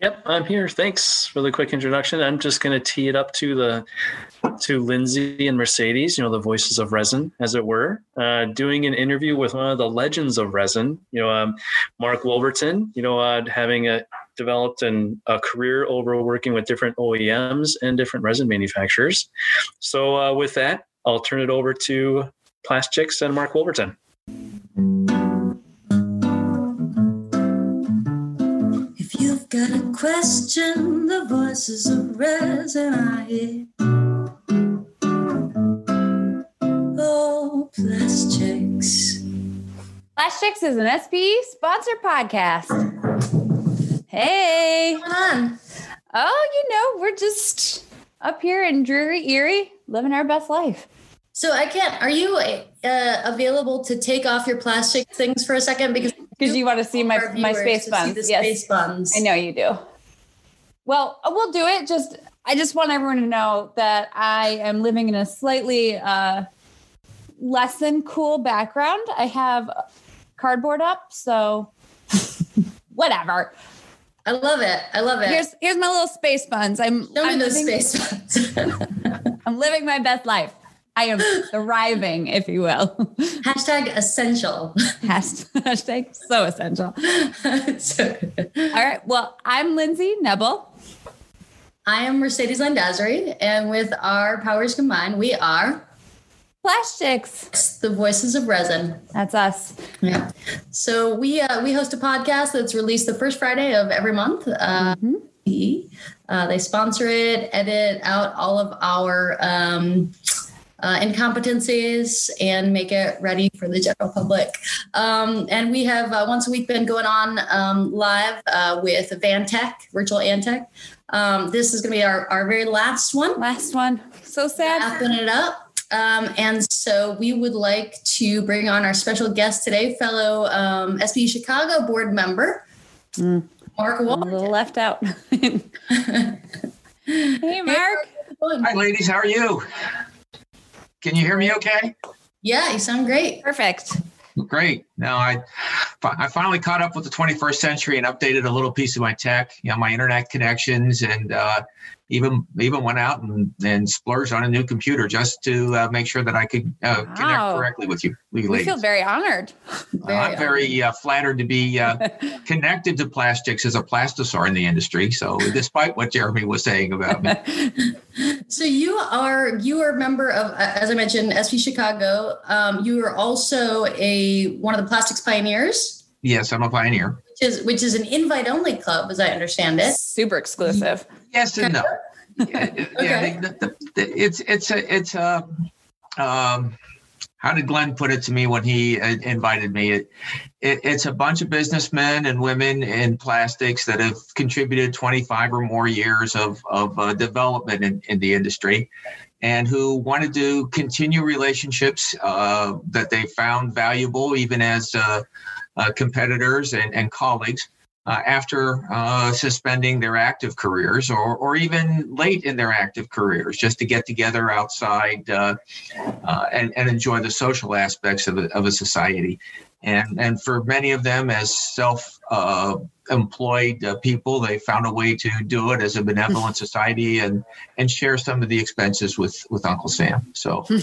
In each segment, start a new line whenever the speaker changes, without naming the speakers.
Yep, I'm here. Thanks for the quick introduction. I'm just going to tee it up to the to Lindsay and Mercedes, you know, the voices of resin, as it were, uh, doing an interview with one of the legends of resin, you know, um, Mark Wolverton, you know, uh, having a, developed an, a career over working with different OEMs and different resin manufacturers. So, uh, with that, I'll turn it over to Plastchix and Mark Wolverton.
Got a question, the voices of resin I hear. Oh, Plastchix.
Plastchix is an SPE sponsored podcast. Hey.
Come on.
Oh, you know, we're just up here in dreary Erie living our best life.
So I can't. Are you uh, available to take off your plastic things for a second because
because you want to see my my space buns.
yes, space buns.
I know you do. Well, uh, we'll do it. Just I just want everyone to know that I am living in a slightly uh, less than cool background. I have cardboard up, so whatever.
I love it. I love it.
Here's here's my little space buns. I'm
Show
I'm
those living, space buns.
I'm living my best life. I am thriving, if you will.
Hashtag essential.
Hashtag so essential. so All right. Well, I'm Lindsay Nebel.
I am Mercedes Landazuri, and with our powers combined, we are
Plastchix.
The voices of resin.
That's us.
Yeah. So we uh, we host a podcast that's released the first Friday of every month. Uh, mm-hmm. uh, they sponsor it, edit out all of our um, uh, incompetencies and make it ready for the general public. Um, and we have uh, once a week been going on um, live uh, with Vantech, Virtual ANTEC. Um, this is going to be our, our very last one.
Last one. So sad.
Wrapping it up. Um, and so we would like to bring on our special guest today, fellow um, SPE Chicago board member, mm. Mark Wall.
a little left out. hey, Mark.
Hi, ladies. How are you? Can you hear me okay?
Yeah, you sound great.
Perfect.
Great. Now I, I finally caught up with the 21st century and updated a little piece of my tech, you know, my internet connections, and uh, even even went out and, and splurged on a new computer just to uh, make sure that I could uh, wow. connect correctly with you.
We
ladies.
feel very honored.
Very I'm very uh, flattered to be uh, connected to Plastchix as a plastosaur in the industry. So, despite what Jeremy was saying about me,
so you are you are a member of, as I mentioned, SPE Chicago. Um, you are also a one of the plastics pioneers.
Yes, I'm a pioneer.
Which is which is an invite only club, as I understand it.
Super exclusive.
Yes and no. yeah, okay. the, the, the, it's it's a it's a um, how did Glenn put it to me when he uh, invited me? It, it, it's a bunch of businessmen and women in plastics that have contributed 25 or more years of, of uh, development in, in the industry and who wanted to do continue relationships uh, that they found valuable even as uh, competitors and, and colleagues uh, after uh, suspending their active careers or, or even late in their active careers, just to get together outside uh, uh and, and enjoy the social aspects of a, of a society. And, and for many of them, as self uh, employed uh, people, they found a way to do it as a benevolent society and, and share some of the expenses with, with Uncle Sam. So.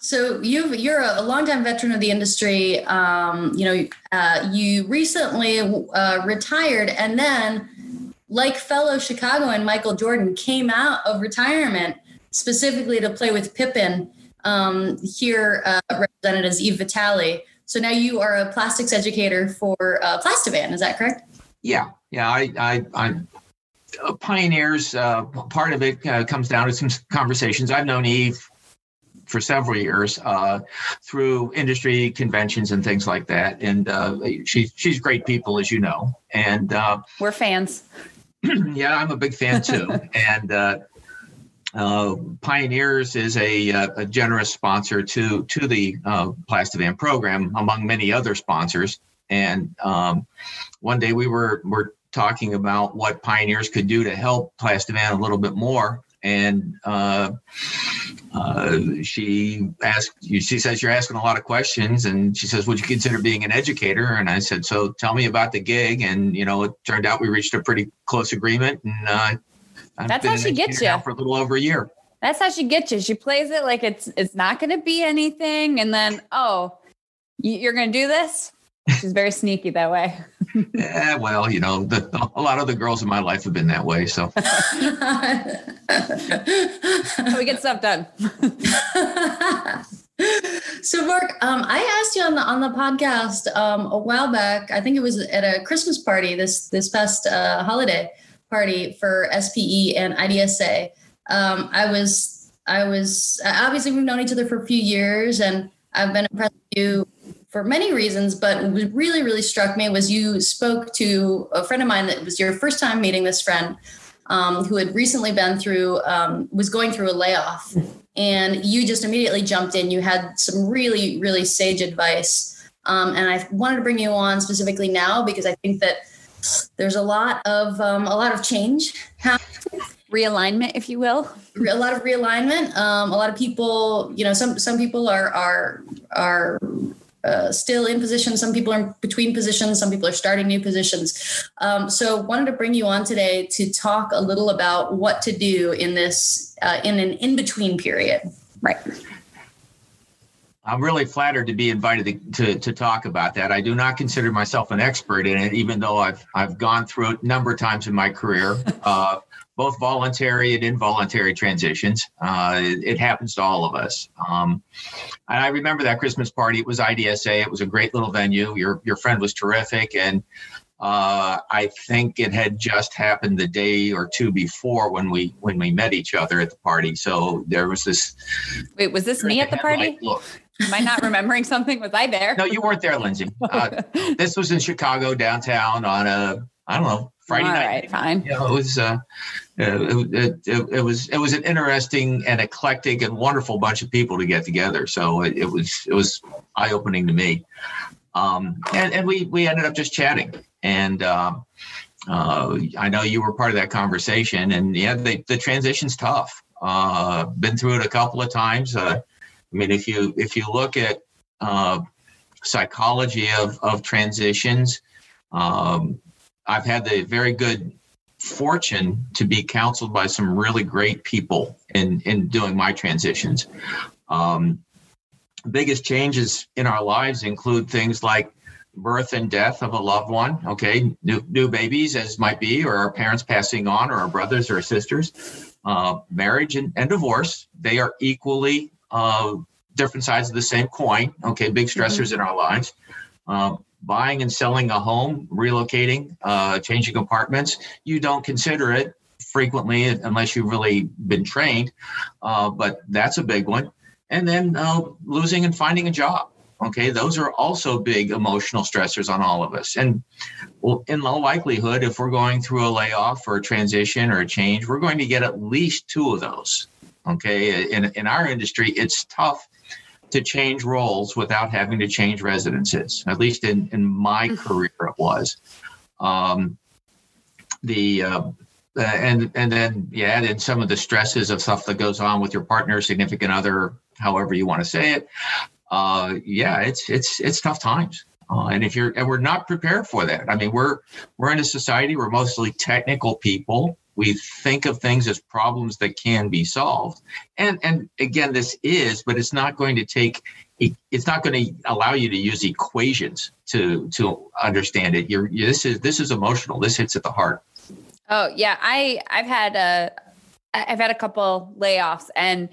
So you've, you're a longtime veteran of the industry. Um, you know, uh, you recently uh, retired, and then, like fellow Chicago and Michael Jordan, came out of retirement specifically to play with Pippen. Um, here, uh, represented as Eve Vitale. So now you are a plastics educator for uh, Plastivan. Is that correct?
Yeah, yeah. I, I, I uh, pioneers. Uh, part of it uh, comes down to some conversations. I've known Eve for several years uh, through industry conventions and things like that. And uh, she's she's great people, as you know. And uh,
we're fans.
yeah, I'm a big fan too. and uh, uh, Pioneers is a, uh, a, generous sponsor to to the uh, Plastivan program, among many other sponsors. And um, one day we were were talking about what Pioneers could do to help Plastivan a little bit more, and uh, she asked, she says, You're asking a lot of questions. And she says, Would you consider being an educator? And I said, So tell me about the gig. And, you know, it turned out we reached a pretty close agreement. And uh,
that's how she gets you
for a little over a year.
That's how she gets you. She plays it like it's it's not going to be anything, and then oh, you're going to do this. She's very sneaky that way.
yeah, well, you know, the, a lot of the girls in my life have been that way. So
we get stuff done.
so, Mark, um, I asked you on the on the podcast um, a while back. I think it was at a Christmas party this this past uh, holiday party for SPE and IDSA. Um, I was I was obviously we've known each other for a few years, and I've been impressed with you for many reasons, but what really, really struck me was you spoke to a friend of mine that was your first time meeting this friend um, who had recently been through, um, was going through a layoff. And you just immediately jumped in. You had some really, really sage advice. Um, and I wanted to bring you on specifically now because I think that there's a lot of um, a lot of change happening
realignment if you will
a lot of realignment um, a lot of people you know some some people are are are uh, still in position. Some people are in between positions. Some people are starting new positions. Um, so, wanted to bring you on today to talk a little about what to do in this uh, in an in between period.
Right.
I'm really flattered to be invited to, to, to, talk about that. I do not consider myself an expert in it, even though I've I've gone through it a number of times in my career. Uh, both voluntary and involuntary transitions. Uh, it, it, happens to all of us. Um, and I remember that Christmas party. It was IDSA. It was a great little venue. Your your friend was terrific, and uh, I think it had just happened the day or two before when we when we met each other at the party. So there was this.
Wait, was this me at the party? Look. Am I not remembering something? Was I there?
No, you weren't there, Lindsay. Uh, this was in Chicago downtown on a I don't know Friday All
night.
Right,
fine.
You know, it was uh, it, it, it, was it was an interesting and eclectic and wonderful bunch of people to get together. So it, it was it was eye opening to me. Um, and and we we ended up just chatting. And uh, uh, I know you were part of that conversation. And yeah, the the transition's tough. Uh, been through it a couple of times. Uh, I mean, if you if you look at uh, psychology of of transitions. Um, I've had the very good fortune to be counseled by some really great people in in doing my transitions. Um, biggest changes in our lives include things like birth and death of a loved one. Okay, new, new babies as might be, or our parents passing on, or our brothers or sisters. Uh, marriage and, and, divorce they are equally uh, different sides of the same coin. Okay, big stressors mm-hmm. in our lives. Um, buying and selling a home, relocating, uh, changing apartments, you don't consider it frequently unless you've really been trained. Uh, but that's a big one. And then uh, losing and finding a job. Okay, those are also big emotional stressors on all of us. And in all likelihood, if we're going through a layoff or a transition or a change, we're going to get at least two of those. Okay, in, in our industry, it's tough to change roles without having to change residences. At least in, in my mm-hmm. career, it was. Um, the uh, uh, and and then you add in some of the stresses of stuff that goes on with your partner, significant other, however you want to say it. Uh, yeah, it's it's it's tough times. Uh, and if you're and we're not prepared for that. I mean, we're we're in a society we're mostly technical people we think of things as problems that can be solved. And and again this is but it's not going to take it's not going to allow you to use equations to to understand it. You're this is this is emotional. This hits at the heart.
Oh yeah. I i've had a i've had a couple layoffs and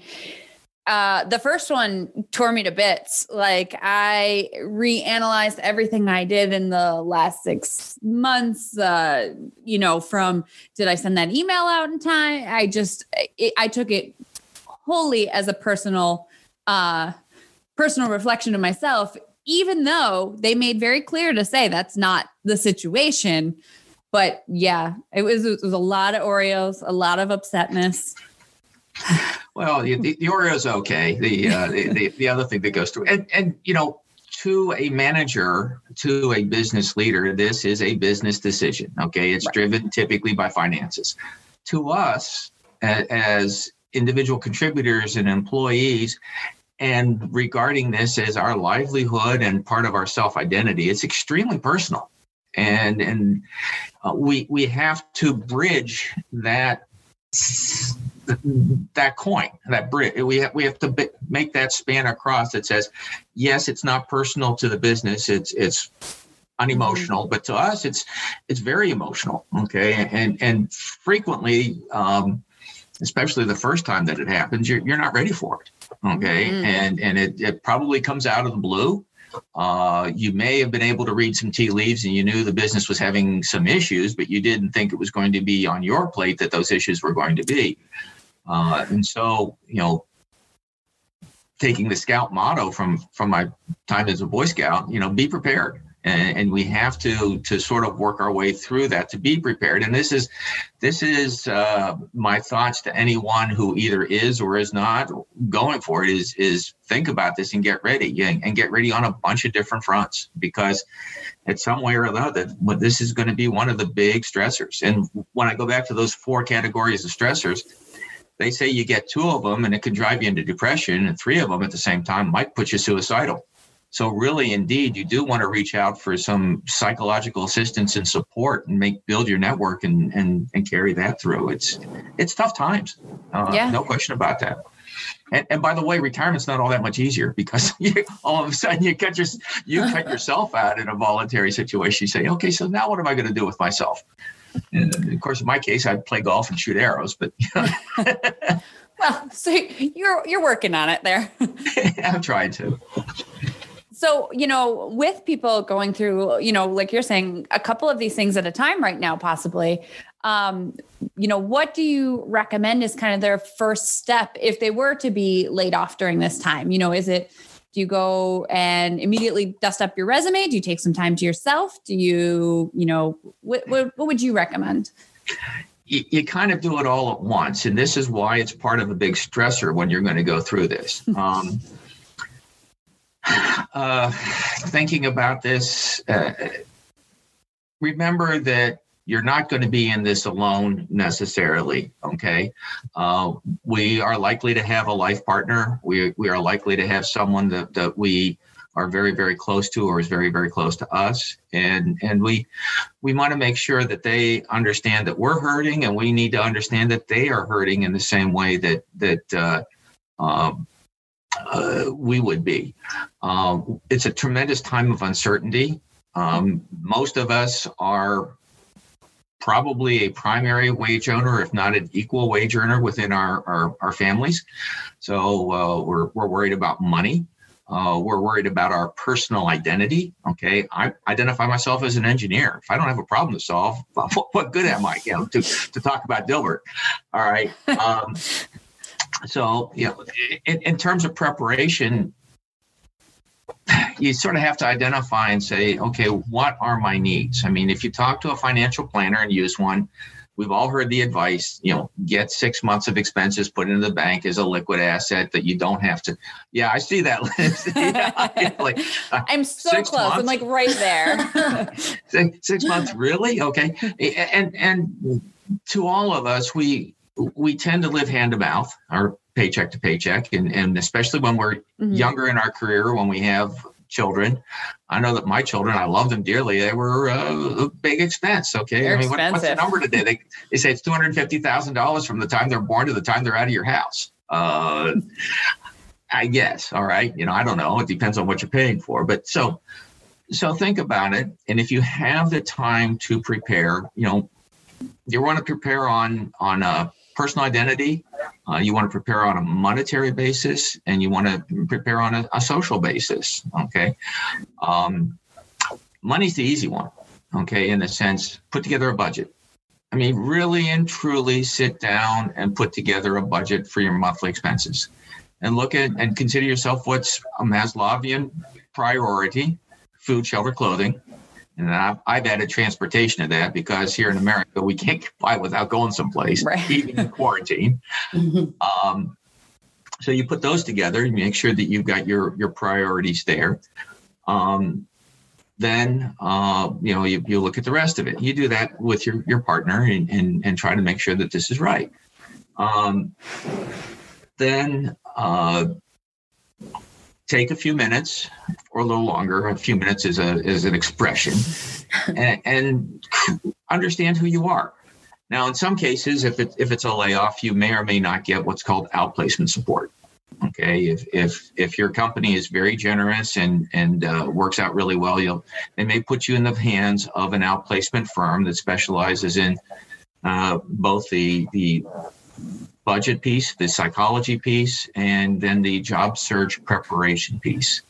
uh, the first one tore me to bits. Like I reanalyzed everything I did in the last six months. Uh, you know, from did I send that email out in time? I just it, I took it wholly as a personal uh, personal reflection to myself. Even though they made very clear to say that's not the situation, but yeah, it was it was a lot of Oreos, a lot of upsetness.
Well, the, the Oreo is okay. The, uh, the, the the other thing that goes through, and and you know, to a manager, to a business leader, this is a business decision. Okay, it's right. driven typically by finances. To us, as individual contributors and employees and regarding this as our livelihood and part of our self identity it's extremely personal and and uh, we we have to bridge that that coin that bridge. We have, we have to make that span across that says yes it's not personal to the business. It's it's unemotional mm-hmm. but to us it's it's very emotional okay? And and frequently um especially the first time that it happens you're, you're not ready for it okay? Mm-hmm. and and it, it probably comes out of the blue. Uh, you may have been able to read some tea leaves and you knew the business was having some issues but you didn't think it was going to be on your plate that those issues were going to be uh, and so you know taking the scout motto from from my time as a boy scout you know be prepared. And, and, we have to to sort of work our way through that to be prepared. And this is this is uh, my thoughts to anyone who either is or is not going for it is is think about this and get ready and, and get ready on a bunch of different fronts because at some way or another this is going to be one of the big stressors. And when i go back to those four categories of stressors they say you get two of them and it can drive you into depression and three of them at the same time might put you suicidal so really, indeed, you do want to reach out for some psychological assistance and support, and make build your network and and and carry that through. It's it's tough times, uh, yeah. no question about that. And, and by the way, retirement's not all that much easier because you, all of a sudden you cut your you cut yourself out in a voluntary situation. You say, okay, so now what am I going to do with myself? And of course, in my case, I'd play golf and shoot arrows, but. You know.
well, so you're you're working on it there.
I'm trying to.
So, you know, with people going through, you know, like you're saying, a couple of these things at a time right now, possibly, um, you know, what do you recommend is kind of their first step if they were to be laid off during this time? You know, is it, do you go and immediately dust up your resume? Do you take some time to yourself? Do you, you know, what, what, what would you recommend?
You, you, kind of do it all at once. And this is why it's part of a big stressor when you're going to go through this. Um, uh, thinking about this, uh, remember that you're not going to be in this alone necessarily. Okay, uh, we are likely to have a life partner. We we are likely to have someone that that we are very very close to or is very very close to us and and we we want to make sure that they understand that we're hurting and we need to understand that they are hurting in the same way that that uh, um, uh, we would be. Um, it's a tremendous time of uncertainty. Um, most of us are probably a primary wage earner, if not an equal wage earner within our, our, our families. So uh, we're, we're worried about money. Uh, we're worried about our personal identity. Okay, I identify myself as an engineer. If I don't have a problem to solve, what, what good am I? You know, to, to talk about Dilbert. All right. Um, so you know in, in terms of preparation you sort of have to identify and say okay what are my needs? I mean if you talk to a financial planner and use one we've all heard the advice you know get six months of expenses put into the bank as a liquid asset that you don't have to. Yeah i see that list.
Yeah, like, uh, i'm so close. Months? i'm like right there.
Six, six months really? Okay. And and to all of us we we tend to live hand to mouth or paycheck to paycheck and, and especially when we're mm-hmm. younger in our career when we have children. I know that my children i love them dearly. They were uh, a big expense okay?
They're
i mean
what,
what's the number today? They, they say it's $250000 from the time they're born to the time they're out of your house. Uh, i guess all right? You know i don't know. It depends on what you're paying for. But so so think about it. And if you have the time to prepare you know you want to prepare on on a personal identity. Uh, you want to prepare on a monetary basis, and you want to prepare on a, a social basis. Okay, um, money's the easy one. Okay, in the sense, put together a budget. I mean, really and truly sit down and put together a budget for your monthly expenses, and look at and consider yourself what's a Maslowian priority: food, shelter, clothing and I've, I've, added transportation to that because here in America, we can't get by without going someplace, right. even in quarantine. Mm-hmm. Um, so you put those together and make sure that you've got your, your priorities there. Um, then, uh, you know, you, you look at the rest of it. You do that with your, your partner and, and, and try to make sure that this is right. Um, then uh, take a few minutes or a little longer. A few minutes is a is an expression, and, and understand who you are. Now, in some cases, if it, if it's a layoff, you may or may not get what's called outplacement support. Okay, if if if your company is very generous and and uh, works out really well, you'll they may put you in the hands of an outplacement firm that specializes in uh, both the the budget piece, the psychology piece, and then the job search preparation piece.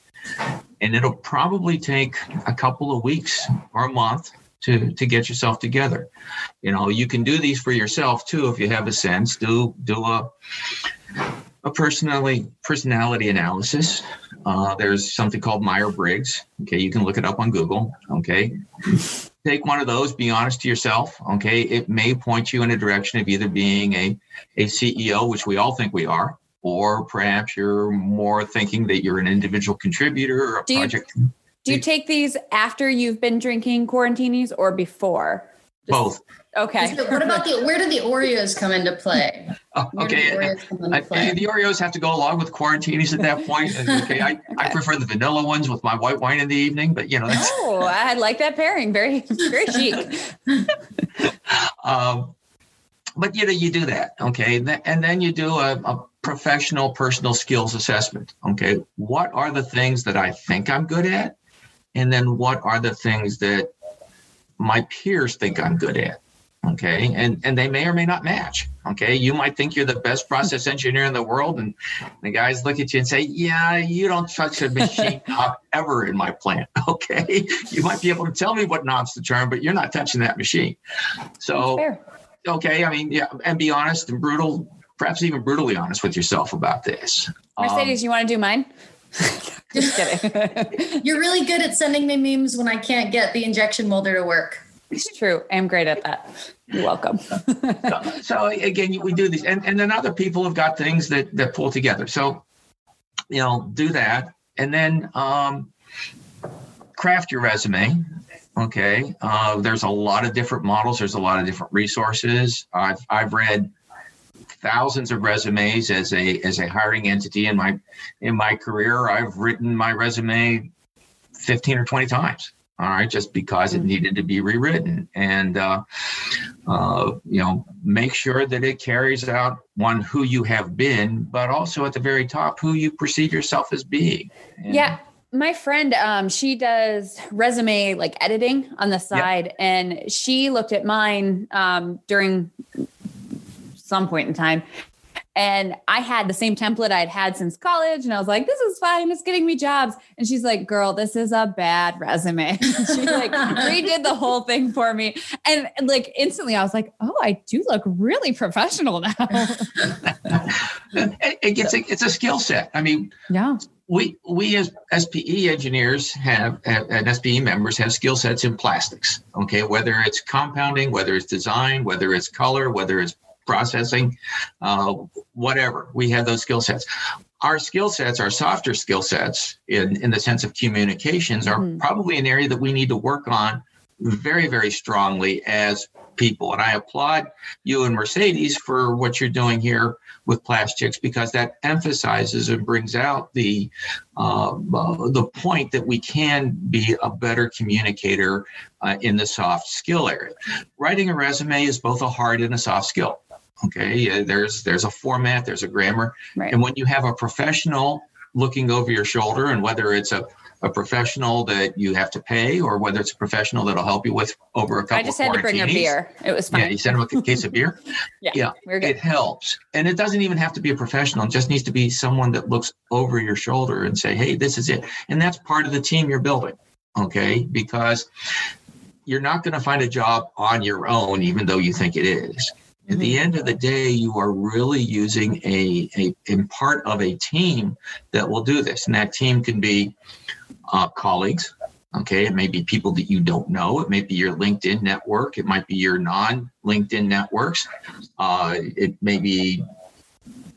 And it'll probably take a couple of weeks or a month to to get yourself together. You know, you can do these for yourself too if you have a sense. Do do a a personality personality analysis. Uh, there's something called Myers Briggs. Okay, you can look it up on Google. Okay, take one of those. Be honest to yourself. Okay, it may point you in a direction of either being a a CEO, which we all think we are, or perhaps you're more thinking that you're an individual contributor or a do project.
You, do you take these after you've been drinking quarantinis or before?
Just, Both.
Okay.
what about the where do the Oreos come into play?
Oh, okay. The Oreos, I, the Oreos have to go along with quarantinis at that point. okay. I, okay. I prefer the vanilla ones with my white wine in the evening, but you know that's
Oh, I like that pairing. Very very chic.
um, but you know, you do that, okay, and then you do a, a professional personal skills assessment. Okay, what are the things that I think I'm good at, and then what are the things that my peers think I'm good at? Okay and and they may or may not match. Okay you might think you're the best process engineer in the world and the guys look at you and say yeah you don't touch a machine knob ever in my plant. Okay you might be able to tell me what knobs to turn but you're not touching that machine. So okay i mean yeah and be honest and brutal perhaps even brutally honest with yourself about this.
Mercedes um, you want to do mine?
Just kidding. You're really good at sending me memes when i can't get the injection molder to work
it's true. I'm great at that. You're welcome.
so, so, again, we do these, and, and then other people have got things that that pull together. So, you know, do that, and then um, craft your resume. Okay, uh, there's a lot of different models. There's a lot of different resources. I've I've read thousands of resumes as a as a hiring entity in my in my career. I've written my resume 15 or 20 times all right, just because it mm-hmm. needed to be rewritten. And, uh, uh, you know, make sure that it carries out one, who you have been, but also at the very top, who you perceive yourself as being.
And, yeah. My friend, um, she does resume like editing on the side, yep. and she looked at mine um, during some point in time and I had the same template I'd had since college. And I was like, this is fine. It's getting me jobs. And she's like, girl, this is a bad resume. she like redid the whole thing for me. And, like instantly I was like, oh, I do look really professional now.
it, it's a, it's a skill set. I mean,
yeah.
We, we as SPE engineers have, and SPE members have skill sets in plastics. Okay, whether it's compounding, whether it's design, whether it's color, whether it's processing, uh, whatever. We have those skill sets. Our skill sets, our softer skill sets, in, in the sense of communications, are mm-hmm. probably an area that we need to work on very, very strongly as people. And I applaud you and Mercedes for what you're doing here with plastics because that emphasizes and brings out the uh, uh, the point that we can be a better communicator uh, in the soft skill area. Writing a resume is both a hard and a soft skill. Okay, uh, there's there's a format, there's a grammar, right. and when you have a professional looking over your shoulder, and whether it's a a professional that you have to pay, or whether it's a professional that'll help you with over a couple. I
just had to bring a beer. It was fine.
Yeah, you sent him a case of beer.
yeah, yeah,
it helps, and it doesn't even have to be a professional. It just needs to be someone that looks over your shoulder and say, "Hey, this is it," and that's part of the team you're building. Okay, because you're not going to find a job on your own, even though you think it is. At the end of the day, you are really using a, a, a part of a team that will do this. And that team can be uh, colleagues. Okay. It may be people that you don't know. It may be your LinkedIn network. It might be your non LinkedIn networks. Uh, it may be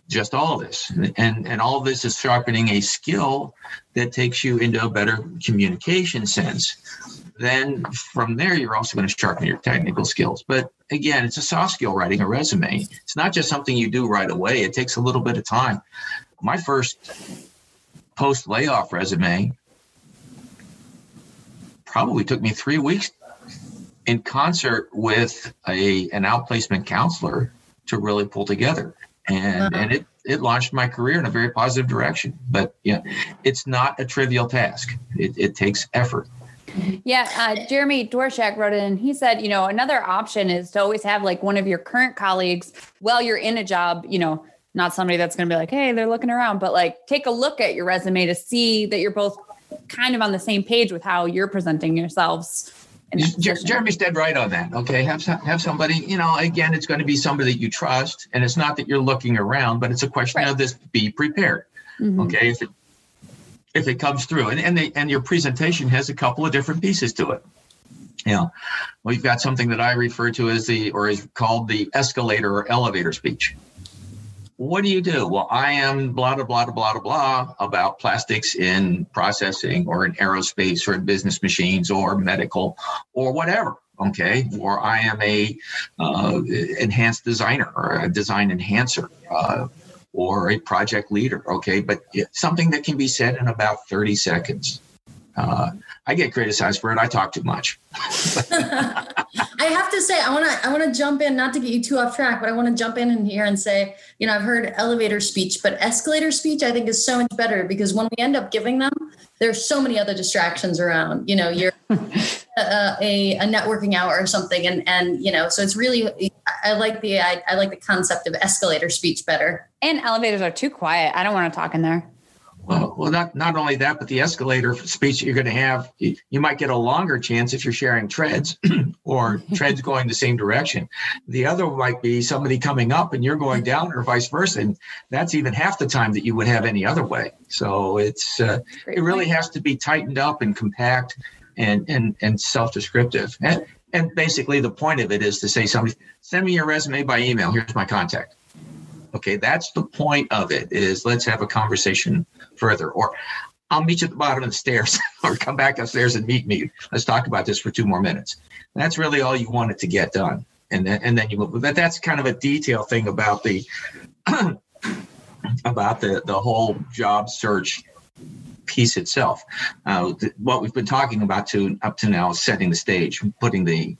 just all of this. And, and all this is sharpening a skill that takes you into a better communication sense then from there you're also going to sharpen your technical skills. But again it's a soft skill writing a resume. It's not just something you do right away. It takes a little bit of time. My first post layoff resume probably took me three weeks in concert with a an outplacement counselor to really pull together. And uh-huh. and it it launched my career in a very positive direction. But yeah it's not a trivial task. It, it takes effort
yeah, uh, Jeremy Dorshak wrote in. He said, you know, another option is to always have like one of your current colleagues while you're in a job, you know, not somebody that's going to be like, hey, they're looking around, but like take a look at your resume to see that you're both kind of on the same page with how you're presenting yourselves
Jeremy's dead right on that. Okay, have have somebody. You know, again, it's going to be somebody that you trust, and it's not that you're looking around, but it's a question right. of this: be prepared. Mm-hmm. Okay, if it if it comes through, and and they, and your presentation has a couple of different pieces to it. You know, we've got something that I refer to as the or is called the escalator or elevator speech what do you do? Well, I am blah, blah, blah, blah, blah, blah about plastics in processing or in aerospace or in business machines or medical or whatever. Okay. Or I am a uh, enhanced designer or a design enhancer. Uh, or a project leader, okay, but something that can be said in about 30 seconds. Uh, I get criticized for it. I talk too much.
I have to say, I want to I want to jump in, not to get you too off track, but I want to jump in in here and say, you know, I've heard elevator speech, but escalator speech I think is so much better because when we end up giving them, there's so many other distractions around. You know, you're a, a, a, networking hour or something, and and you know, so it's really I like the I, I like the concept of escalator speech better.
And elevators are too quiet. I don't want to talk in there.
Well, well, not not only that, but the escalator speech that you're going to have, you, you might get a longer chance if you're sharing treads or treads going the same direction. The other might be somebody coming up and you're going down, or vice versa, and that's even half the time that you would have any other way. So it's uh, it really has to be tightened up and compact and and and self-descriptive. And, and basically, the point of it is to say, somebody send me your resume by email. Here's my contact. Okay, that's the point of it. Is let's have a conversation further. Or I'll meet you at the bottom of the stairs or come back upstairs and meet me. Let's talk about this for two more minutes. That's really all you wanted to get done. And then, and then you move. But that's kind of a detail thing about the about the the whole job search piece itself. Uh, what we've been talking about to up to now is setting the stage, putting the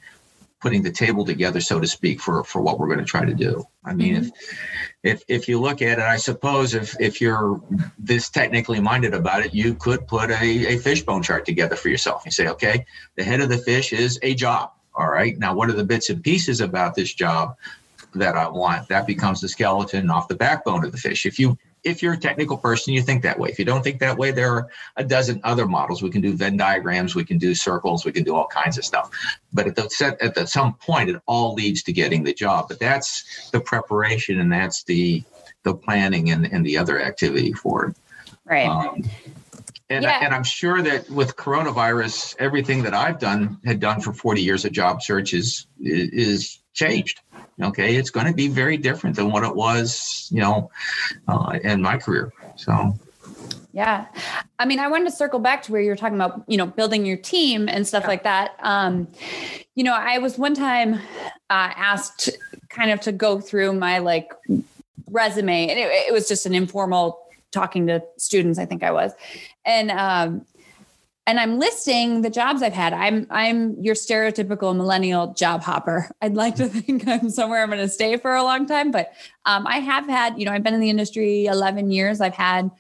putting the table together, so to speak, for for what we're going to try to do. I mean, mm-hmm. if if if you look at it, I suppose if if you're this technically minded about it, you could put a, a fishbone chart together for yourself. You say, okay, the head of the fish is a job. All right. Now, what are the bits and pieces about this job that I want? That becomes the skeleton off the backbone of the fish. If you if you're a technical person, you think that way. If you don't think that way, there are a dozen other models. We can do Venn diagrams, we can do circles, we can do all kinds of stuff. But at the set, at the, some point, it all leads to getting the job. But that's the preparation, and that's the the planning and, and the other activity for it.
Right. Um,
and, yeah. I, and I'm sure that with coronavirus, everything that I've done had done for 40 years of job search is is changed okay it's going to be very different than what it was you know uh, in my career so.
Yeah. I mean i wanted to circle back to where you were talking about you know building your team and stuff yeah. like that. Um you know i was one time uh, asked kind of to go through my like resume and it, it was just an informal talking to students i think i was. And um and I'm listing the jobs I've had. I'm I'm your stereotypical millennial job hopper. I'd like to think I'm somewhere I'm going to stay for a long time, but um, I have had, you know, I've been in the industry 11 years. I've had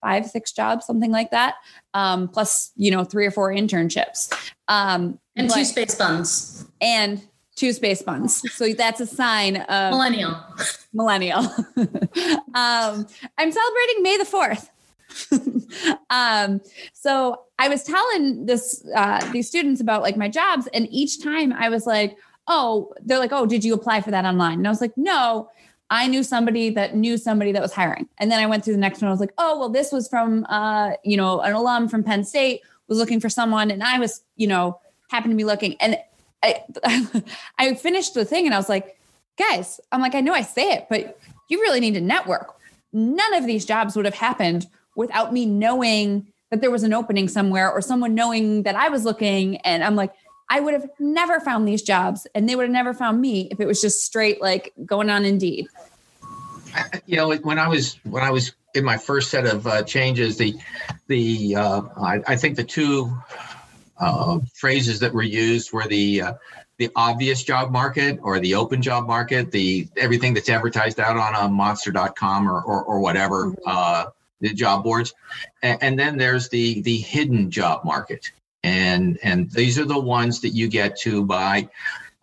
five, six jobs, something like that, um, plus you know three or four internships,
um, and two space buns,
and two space buns. So that's a sign of
millennial.
Millennial. um, I'm celebrating May the fourth. um, so I was telling this uh, these students about like my jobs, and each time I was like, "Oh, they're like, oh, did you apply for that online?" And I was like, "No." I knew somebody that knew somebody that was hiring. And then I went through the next one. I was like, oh, well, this was from, uh, you know, an alum from Penn State was looking for someone. And I was, you know, happened to be looking. And I, I finished the thing and I was like, guys, I'm like, I know I say it, but you really need to network. None of these jobs would have happened without me knowing that there was an opening somewhere or someone knowing that I was looking. And I'm like, I would have never found these jobs and they would have never found me if it was just straight like going on Indeed.
You know, when I was when I was in my first set of uh, changes, the the uh, I, I, think the two uh, phrases that were used were the uh, the obvious job market or the open job market, the everything that's advertised out on a monster.com or or, or whatever mm-hmm. uh, the job boards, and, and then there's the the hidden job market, and and these are the ones that you get to by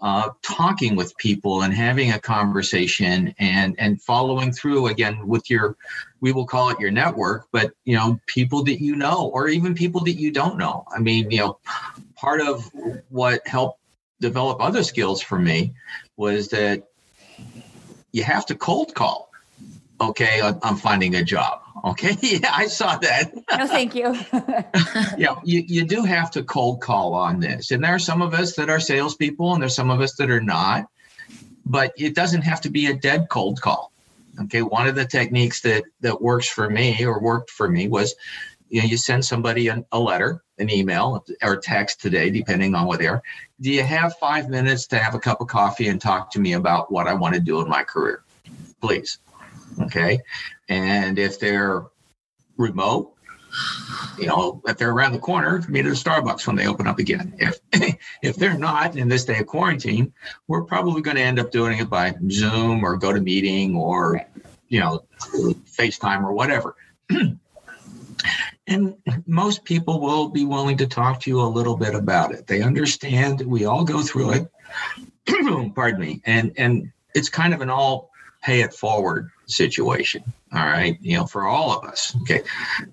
uh, talking with people and having a conversation and and following through again with your we will call it your network but you know people that you know or even people that you don't know. I mean you know part of what helped develop other skills for me was that you have to cold call okay i'm finding a job Okay, yeah, I saw that.
no, thank you.
yeah, you, you do have to cold call on this. And there are some of us that are salespeople and there's some of us that are not, but it doesn't have to be a dead cold call. Okay, one of the techniques that that works for me or worked for me was you know, you send somebody an, a letter, an email, or text today, depending on what they are. Do you have five minutes to have a cup of coffee and talk to me about what I want to do in my career? Please. Okay. And if they're remote, you know, if they're around the corner, meet at a Starbucks when they open up again. If if they're not in this day of quarantine, we're probably going to end up doing it by Zoom or go to meeting or you know, FaceTime or whatever. and most people will be willing to talk to you a little bit about it. They understand we all go through it. Pardon me. And and it's kind of an all pay it forward situation. All right. You know, for all of us. Okay.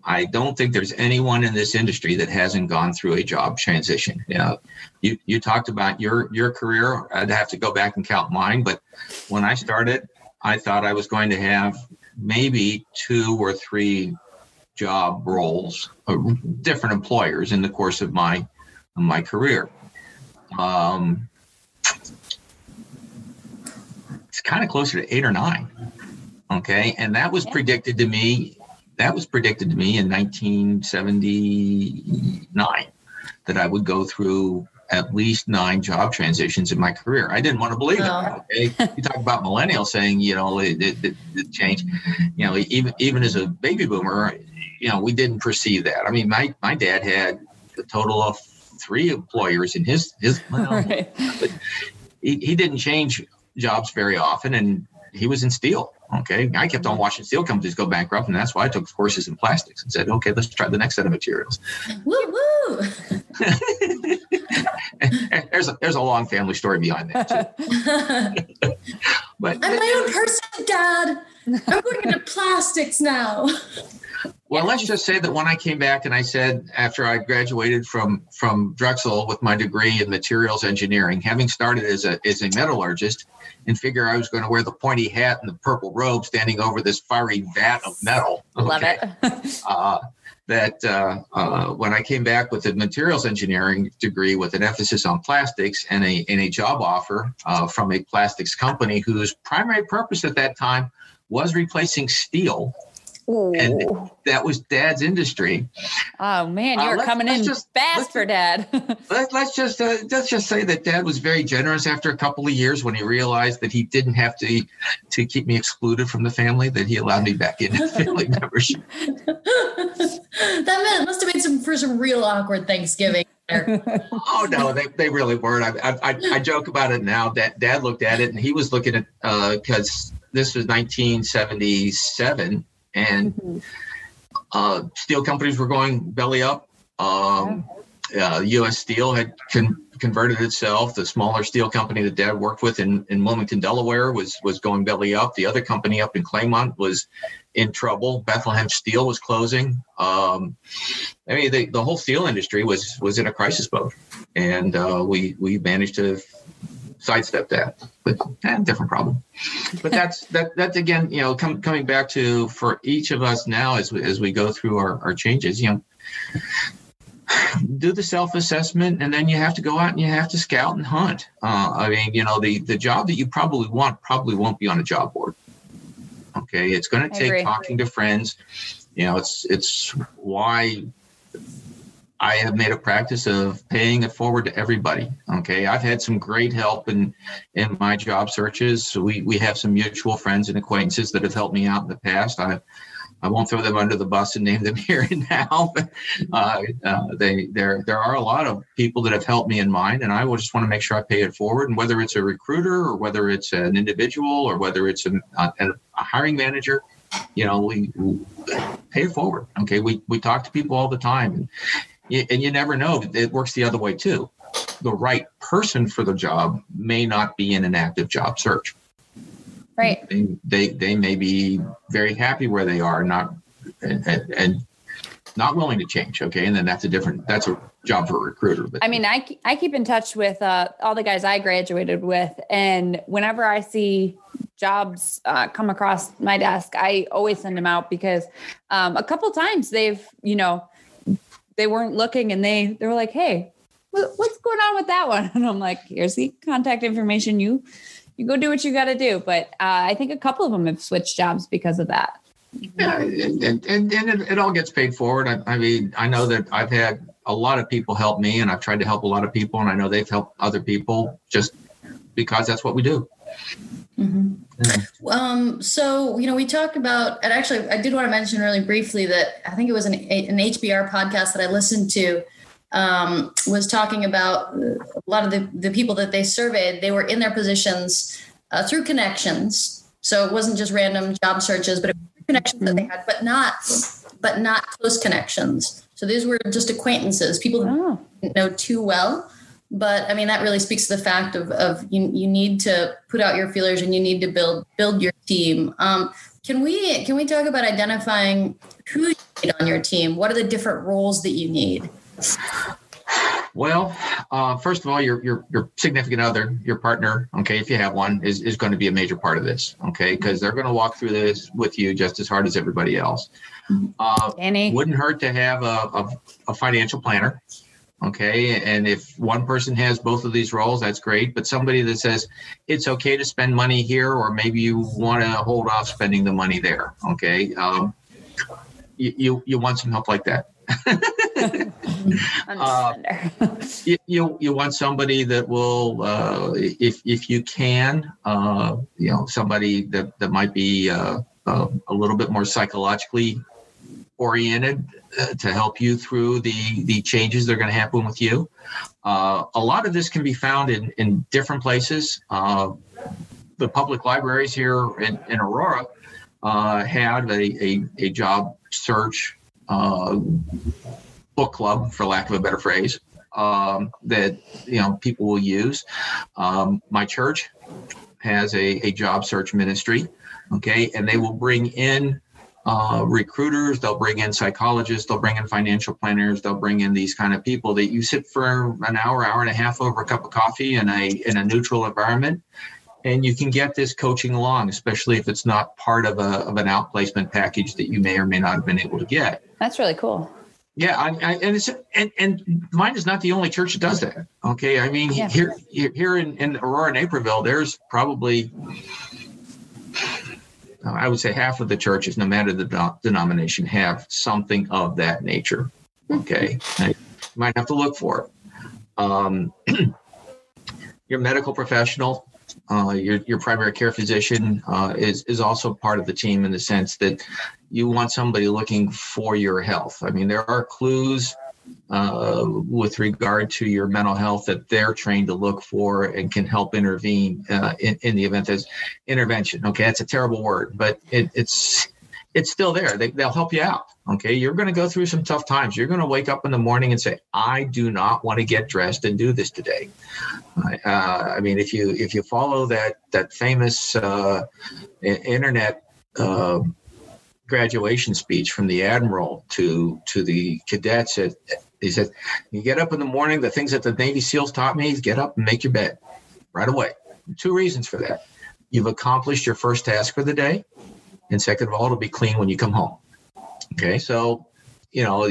I don't think there's anyone in this industry that hasn't gone through a job transition. You know, you, you talked about your your career. I'd have to go back and count mine. But when I started, I thought I was going to have maybe two or three job roles, uh, different employers in the course of my my career. Um, it's kind of closer to eight or nine. Okay. And that was predicted to me. That was predicted to me in 1979 that I would go through at least nine job transitions in my career. I didn't want to believe oh. it. Okay, you talk about millennials saying, you know, it, it, it, it changed. You know, even even as a baby boomer, you know, we didn't perceive that. I mean, my my dad had a total of three employers in his his. Well, right. But he, he didn't change jobs very often, and he was in steel. Okay, I kept on watching steel companies go bankrupt, and that's why I took courses in plastics and said, okay, let's try the next set of materials.
Woo woo!
there's a there's a long family story behind that
too. but I'm my own person, Dad. I'm going into plastics now.
Well, let's just say that when I came back and I said after I graduated from from Drexel with my degree in materials engineering, having started as a as a metallurgist, and figure I was going to wear the pointy hat and the purple robe, standing over this fiery vat of metal.
Love okay. it.
uh, that uh, uh, when I came back with a materials engineering degree with an emphasis on plastics and a, and a job offer uh, from a plastics company whose primary purpose at that time was replacing steel Ooh. And that was dad's industry.
Oh man, you're uh, coming in just, fast for dad.
let, us just uh, let's just say that dad was very generous after a couple of years when he realized that he didn't have to to keep me excluded from the family. That he allowed me back into family membership.
that must have been some for some real awkward Thanksgiving.
oh no, they, they really weren't. I, I, I joke about it now. That dad looked at it and he was looking at because uh, this was 1977 and mm-hmm. uh, steel companies were going belly up. Um, uh, U.S. Steel had con- converted itself. The smaller steel company that Dad worked with in, in Wilmington, Delaware, was was going belly up. The other company up in Claymont was in trouble. Bethlehem Steel was closing. Um, I mean, the, the whole steel industry was was in a crisis mode, and uh, we we managed to sidestep that. But eh, different problem. But that's that that's again, you know, com- coming back to for each of us now as we, as we go through our, our changes, you know, do the self assessment, and then you have to go out and you have to scout and hunt. Uh, I mean, you know, the the job that you probably want probably won't be on a job board. Okay, it's going to take talking to friends. You know, it's it's why I have made a practice of paying it forward to everybody. Okay, I've had some great help in in my job searches. We we have some mutual friends and acquaintances that have helped me out in the past. I I won't throw them under the bus and name them here and now, but uh, uh, they there there are a lot of people that have helped me in mine, and I will just want to make sure I pay it forward. And whether it's a recruiter or whether it's an individual or whether it's a, a, hiring manager, you know, we, we, pay it forward. Okay, we we talk to people all the time, and and you never know. It works the other way too. The right person for the job may not be in an active job search.
Right.
They, they, they may be very happy where they are, not and, and, and not willing to change. Okay, and then that's a different that's a job for a recruiter.
But I mean, I I keep in touch with uh, all the guys I graduated with, and whenever I see jobs uh, come across my desk, I always send them out because um, a couple times they've you know they weren't looking and they they were like, hey, what's going on with that one? And I'm like, here's the contact information. You you go do what you got to do. But uh, I think a couple of them have switched jobs because of that.
Yeah, and, and, and it, it, all gets paid forward. I, I, mean, I know that I've had a lot of people help me, and I've tried to help a lot of people, and I know they've helped other people just because that's what we do.
Mm-hmm. Yeah. Um, so you know, we talked about, and actually, I did want to mention really briefly that I think it was an, an HBR podcast that I listened to um, was talking about a lot of the, the people that they surveyed, they were in their positions uh, through connections. So it wasn't just random job searches, but connections that they had, but not but not close connections. So these were just acquaintances, people oh. didn't know too well. But I mean, that really speaks to the fact of, of you, you need to put out your feelers and you need to build build your team. Um, can we can we talk about identifying who you need on your team? What are the different roles that you need?
Well, uh, first of all, your, your your significant other, your partner, okay, if you have one, is, is going to be a major part of this, okay, because they're going to walk through this with you just as hard as everybody else. Uh,
Danny.
Wouldn't hurt to have a, a, a financial planner, okay, and if one person has both of these roles, that's great. But somebody that says it's okay to spend money here, or maybe you want to hold off spending the money there, okay, um, you, you you want some help like that. uh, you, you, you want somebody that will, uh, if if you can, uh, you know, somebody that that might be uh, uh, a little bit more psychologically oriented to help you through the the changes that are going to happen with you. a lot of this can be found in in different places. the public libraries here in, in Aurora had a, a, a job search uh, book club, for lack of a better phrase, um, that you know people will use. Um, my church has a, a job search ministry, okay, and they will bring in uh, recruiters, they'll bring in psychologists, they'll bring in financial planners, they'll bring in these kind of people that you sit for an hour, hour and a half over a cup of coffee in a in a neutral environment, and you can get this coaching along, especially if it's not part of a of an outplacement package that you may or may not have been able to get.
That's really cool.
Yeah, I, I, and it's and and mine is not the only church that does that. Okay, I mean yeah. here here in, in Aurora Naperville, there's probably I would say half of the churches, no matter the denomination, have something of that nature. Okay, you might have to look for it. Um, your medical professional uh, your, your primary care physician uh, is, is also part of the team in the sense that you want somebody looking for your health. I mean, there are clues uh, with regard to your mental health that they're trained to look for and can help intervene uh, in, in the event there's intervention. Okay, that's a terrible word, but it, it's it's still there. They, they'll help you out. Okay. You're going to go through some tough times. You're going to wake up in the morning and say, I do not want to get dressed and do this today. Uh, I mean, if you, if you follow that, that famous uh, internet uh, graduation speech from the admiral to, to the cadets, at, he said, you get up in the morning, the things that the Navy SEALs taught me is get up and make your bed right away. Two reasons for that. You've accomplished your first task for the day and second of all, it'll be clean when you come home. Okay, so you know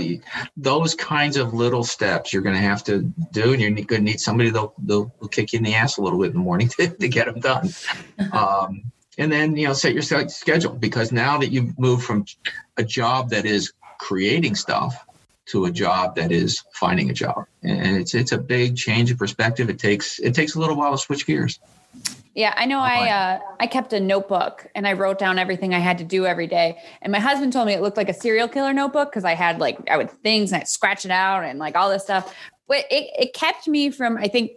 those kinds of little steps you're going to have to do, and you're going to need somebody that'll, they'll kick you in the ass a little bit in the morning to, to get them done. Um, and then you know set your schedule because now that you've moved from a job that is creating stuff to a job that is finding a job. And it's it's a big change of perspective. It takes it takes a little while to switch gears.
Yeah, I know. I uh, I kept a notebook and I wrote down everything I had to do every day. And my husband told me it looked like a serial killer notebook because I had like I would things and I'd scratch it out and like all this stuff. But it it kept me from I think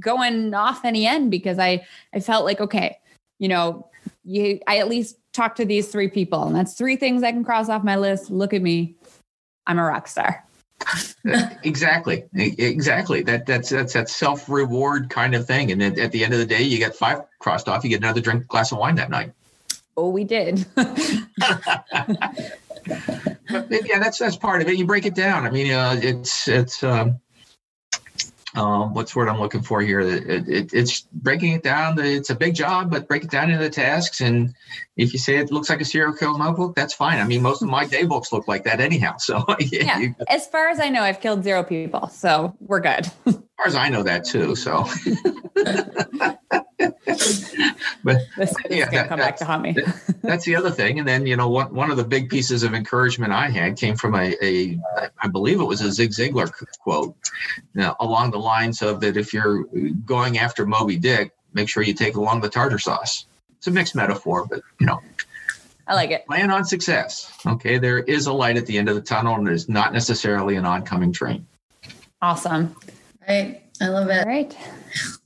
going off any end because I I felt like okay, you know, you I at least talk to these three people and that's three things I can cross off my list. Look at me, I'm a rock star.
exactly. Exactly. That that's that's that self reward kind of thing. And then at the end of the day you get five crossed off you get another drink glass of wine that night.
Oh we did.
But yeah that's that's part of it. You break it down. I mean uh, it's it's um um, what's the word I'm looking for here? It, it, it's breaking it down. It's a big job, but break it down into the tasks. And if you say it looks like a serial killer notebook, that's fine. I mean, most of my day books look like that anyhow. So
yeah, you, as far as I know, I've killed zero people, so we're good.
as far as I know that too. So
but yeah, that, come back to haunt me.
that's the other thing. And then, you know, one, one of the big pieces of encouragement I had came from a, a I believe it was a Zig Ziglar quote you know, along the lines of that if you're going after Moby Dick, make sure you take along the tartar sauce. It's a mixed metaphor, but you know,
I like it.
Plan on success. Okay. There is a light at the end of the tunnel and it's not necessarily an oncoming train.
Awesome.
Right. I love it.
Right.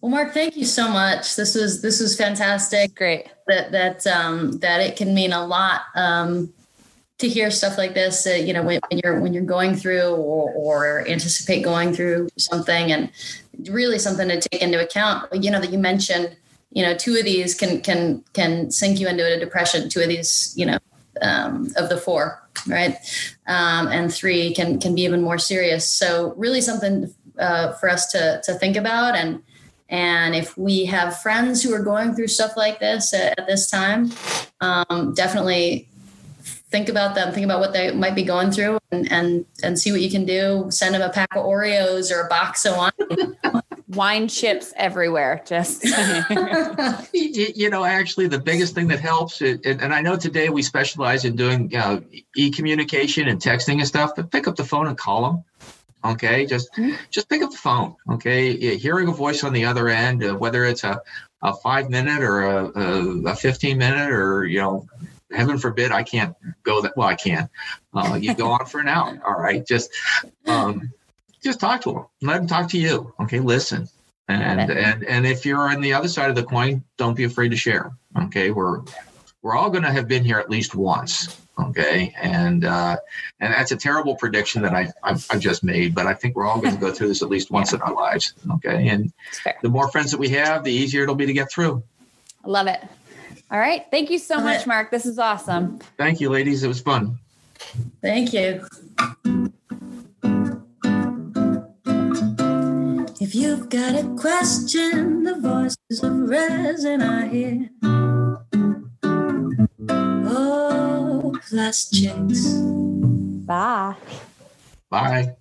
Well, Mark, thank you so much. This was this was fantastic.
Great.
That that um, that it can mean a lot um, to hear stuff like this. Uh, you know, when, when, you're when you're going through or, or anticipate going through something, and really something to take into account. You know that you mentioned. You know, two of these can can can sink you into a depression. Two of these, you know, um, of the four, right? Um, and three can can be even more serious. So really something uh, for us to to think about. And and if we have friends who are going through stuff like this at, at this time um, definitely think about them think about what they might be going through and and and see what you can do. Send them a pack of oreos or a box of wine.
Wine chips everywhere just.
You know actually the biggest thing that helps it, and i know today we specialize in doing uh, e-communication and texting and stuff but pick up the phone and call them Okay, just mm-hmm. just pick up the phone. Okay, hearing a voice on the other end, uh, whether it's a, a five minute or a, a, a, fifteen minute, or you know, heaven forbid, I can't go that. Well, I can. Uh, you go on for an hour. All right, just um, just talk to them. Let them talk to you. Okay, listen. And and and if you're on the other side of the coin, don't be afraid to share. Okay, we're we're all going to have been here at least once. Okay, and uh, and that's a terrible prediction that I I've, I've just made, but I think we're all going to go through this at least once yeah. in our lives. Okay, and the more friends that we have, the easier it'll be to get through.
I love it. All right, thank you so much, Mark. This is awesome.
Thank you, ladies. It was fun.
Thank you. If you've got a question, the voices of resin are here. Oh, chance.
Bye.
Bye.